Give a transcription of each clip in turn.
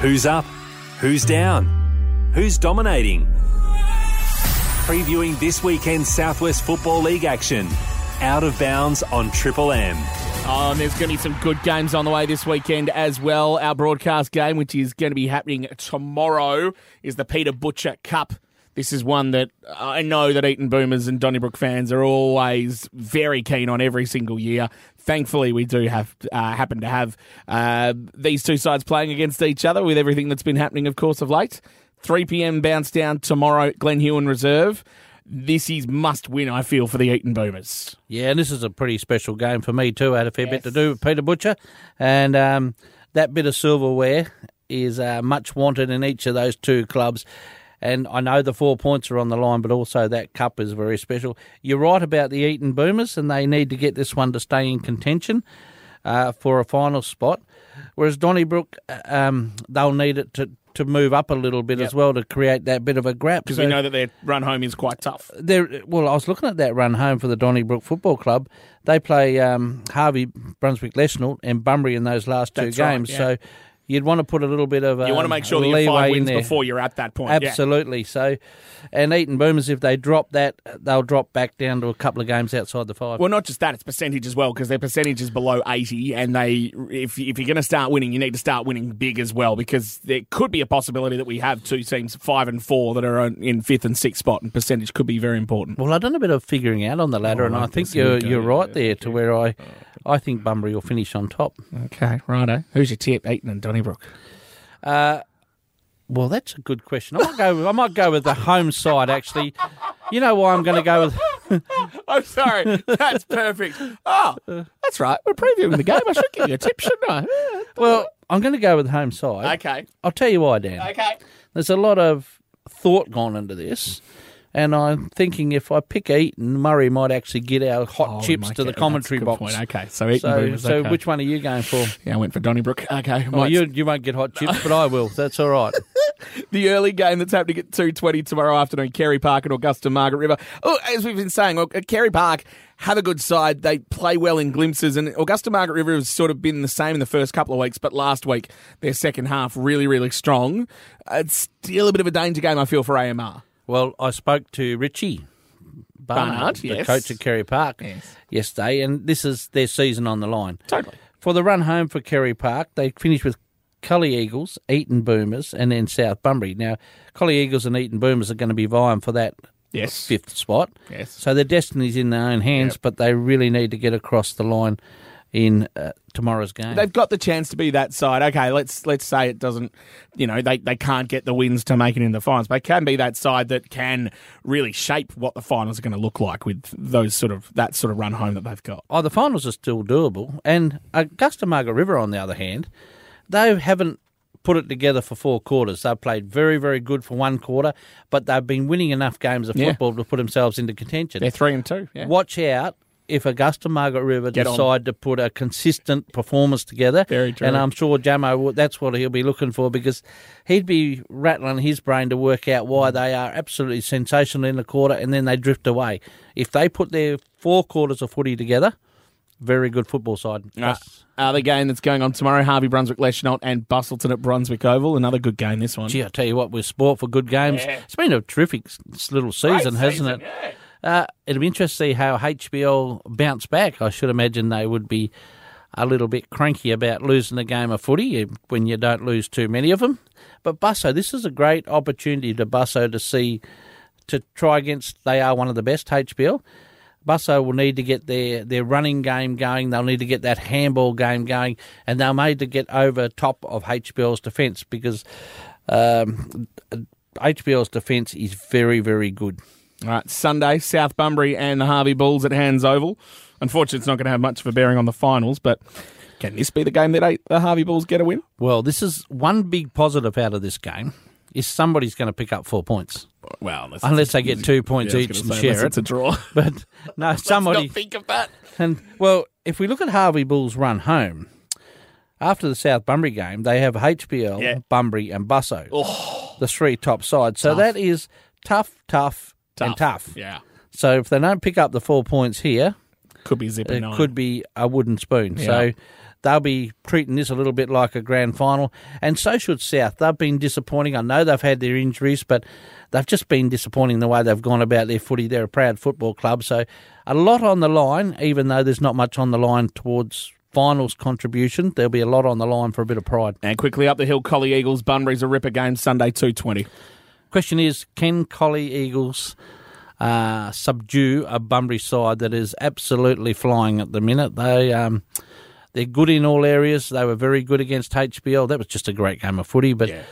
Who's up? Who's down? Who's dominating? Previewing this weekend's Southwest Football League action. Out of bounds on Triple M. Oh, and there's going to be some good games on the way this weekend as well. Our broadcast game, which is going to be happening tomorrow, is the Peter Butcher Cup. This is one that I know that Eaton Boomers and Donnybrook fans are always very keen on every single year. Thankfully, we do have uh, happen to have uh, these two sides playing against each other with everything that's been happening, of course, of late. 3 p.m. bounce down tomorrow at Glen Huon Reserve. This is must win, I feel, for the Eaton Boomers. Yeah, and this is a pretty special game for me too. I had a fair bit to do with Peter Butcher, and um, that bit of silverware is uh, much wanted in each of those two clubs. And I know the four points are on the line, but also that cup is very special. You're right about the Eaton Boomers, and they need to get this one to stay in contention uh, for a final spot. Whereas Donnybrook, uh, um, they'll need it to, to move up a little bit Yep. as well to create that bit of a gap. Because So- we know that their run home is quite tough. there, well, I was looking at that run home for the Donnybrook Football Club. They play um, Harvey, Brunswick, Leschenault, and Bunbury in those last two That's right, games. yeah. So you'd want to put a little bit of a. You want to um, make sure that you five wins before you're at that point. Yeah. Absolutely. So, and Eaton Boomers, if they drop that, they'll drop back down to a couple of games outside the five. Well, not just that; it's percentage as well because their percentage is below eighty, and they if if you're going to start winning, you need to start winning big as well because there could be a possibility that we have two teams five and four that are in fifth and sixth spot, and percentage could be very important. Well, I've done a bit of figuring out on the ladder, Oh, and I think you're go. you're right Yeah, there to where I I think Bunbury will finish on top. Okay, righto. Who's your tip, Eaton and Donnybrook? Uh, well, that's a good question. I might go. With, I might go with the home side. Actually, you know why I'm going to go with. I'm sorry, that's perfect. Oh, that's right. We're previewing the game. I should give you a tip, shouldn't I? Well, I'm going to go with home side. Okay, I'll tell you why, Dan. okay. There's a lot of thought gone into this, and I'm thinking if I pick Eaton, Murray might actually get our hot Oh, chips might to the get- commentary that's a good box. point. Okay, so Eaton So, Boomers. so okay. which one are you going for? Yeah, I went for Donnybrook. Okay, Well, might- you you won't get hot chips, but I will. That's all right. the early game that's happening at 2.20 tomorrow afternoon, Carey Park and Augusta Margaret River. Oh, as we've been saying, at Carey Park have a good side. They play well in glimpses, and Augusta Margaret River has sort of been the same in the first couple of weeks, but last week, their second half really, really strong. Uh, It's still a bit of a danger game, I feel, for AMR. Well, I spoke to Richie Barnard, Barnard, the yes. coach at Carey Park, Yes. yesterday, and this is their season on the line. Totally. For the run home for Carey Park, they finished with Collie Eagles, Eaton Boomers, and then South Bunbury. Now, Collie Eagles and Eaton Boomers are going to be vying for that Yes. fifth spot. Yes. So their destiny's in their own hands, Yep. but they really need to get across the line in uh, tomorrow's game. They've got the chance to be that side. Okay, let's let's say it doesn't. You know, they, they can't get the wins to make it in the finals. But they can be that side that can really shape what the finals are going to look like with those sort of that sort of run home that they've got. Oh, the finals are still doable. And Augusta Margaret River, on the other hand, they haven't put it together for four quarters. They've played very, very good for one quarter, but they've been winning enough games of Yeah. football to put themselves into contention. They're three and two. Yeah. Watch out if Augusta Margaret River Get on. decide to put a consistent performance together. Very true. And I'm sure Jamo, that's what he'll be looking for because he'd be rattling his brain to work out Mm. why they are absolutely sensational in the quarter and then they drift away. If they put their four quarters of footy together, very good football side. Uh, other game that's going on tomorrow: Harvey Brunswick, Leschenault, and Busselton at Brunswick Oval. Another good game. This one. Gee, I tell you what, we're sport for good games, it's been a terrific little season, hasn't it? Uh, it'll be interesting to see how HBL bounce back. I should imagine they would be a little bit cranky about losing a game of footy when you don't lose too many of them. But Busso, this is a great opportunity to Busso to see to try against. They are one of the best HBL. Busso will need to get their, their running game going. They'll need to get that handball game going, and they'll need to get over top of HBL's defence because um, HBL's defence is very, very good. All right, Sunday, South Bunbury and the Harvey Bulls at Hands Oval. Unfortunately, it's not going to have much of a bearing on the finals, but can this be the game that the Harvey Bulls get a win? Well, this is one big positive out of this game is somebody's going to pick up four points. Well, unless, Unless they get two points Yeah, each and say, share it. It's a draw. But no, somebody. Think of that. And well, if we look at Harvey Bulls' run home after the South Bunbury game, they have HBL, Yeah. Bunbury, and Busso, oh. the three top sides. So that is tough, tough, and tough. Yeah, So if they don't pick up the four points here, could be zipping. it nine. could be a wooden spoon. So they'll be treating this a little bit like a grand final, and so should South. They've been disappointing. I know they've had their injuries, but they've just been disappointing the way they've gone about their footy. They're a proud football club, so a lot on the line, even though there's not much on the line towards finals contribution. There'll be a lot on the line for a bit of pride. And quickly up the hill, Collie Eagles, Bunbury's a ripper game Sunday, 220. Question is, can Collie Eagles uh, subdue a Bunbury side that is absolutely flying at the minute? They um, they're good in all areas. They were very good against HBL. That was just a great game of footy. But Yeah.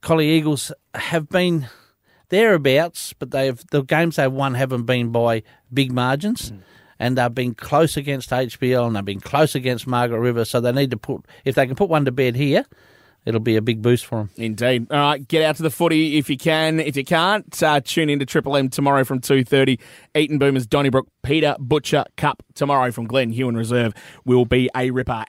Collie Eagles have been thereabouts, but they've the games they've won haven't been by big margins. And they've been close against HBL and they've been close against Margaret River, so they need to put if they can put one to bed here, it'll be a big boost for them. Indeed. All right, get out to the footy if you can. If you can't, uh, tune in to Triple M tomorrow from 2.30. Eaton Boomers, Donnybrook, Peter Butcher Cup tomorrow from Glen Huon Reserve will be a ripper.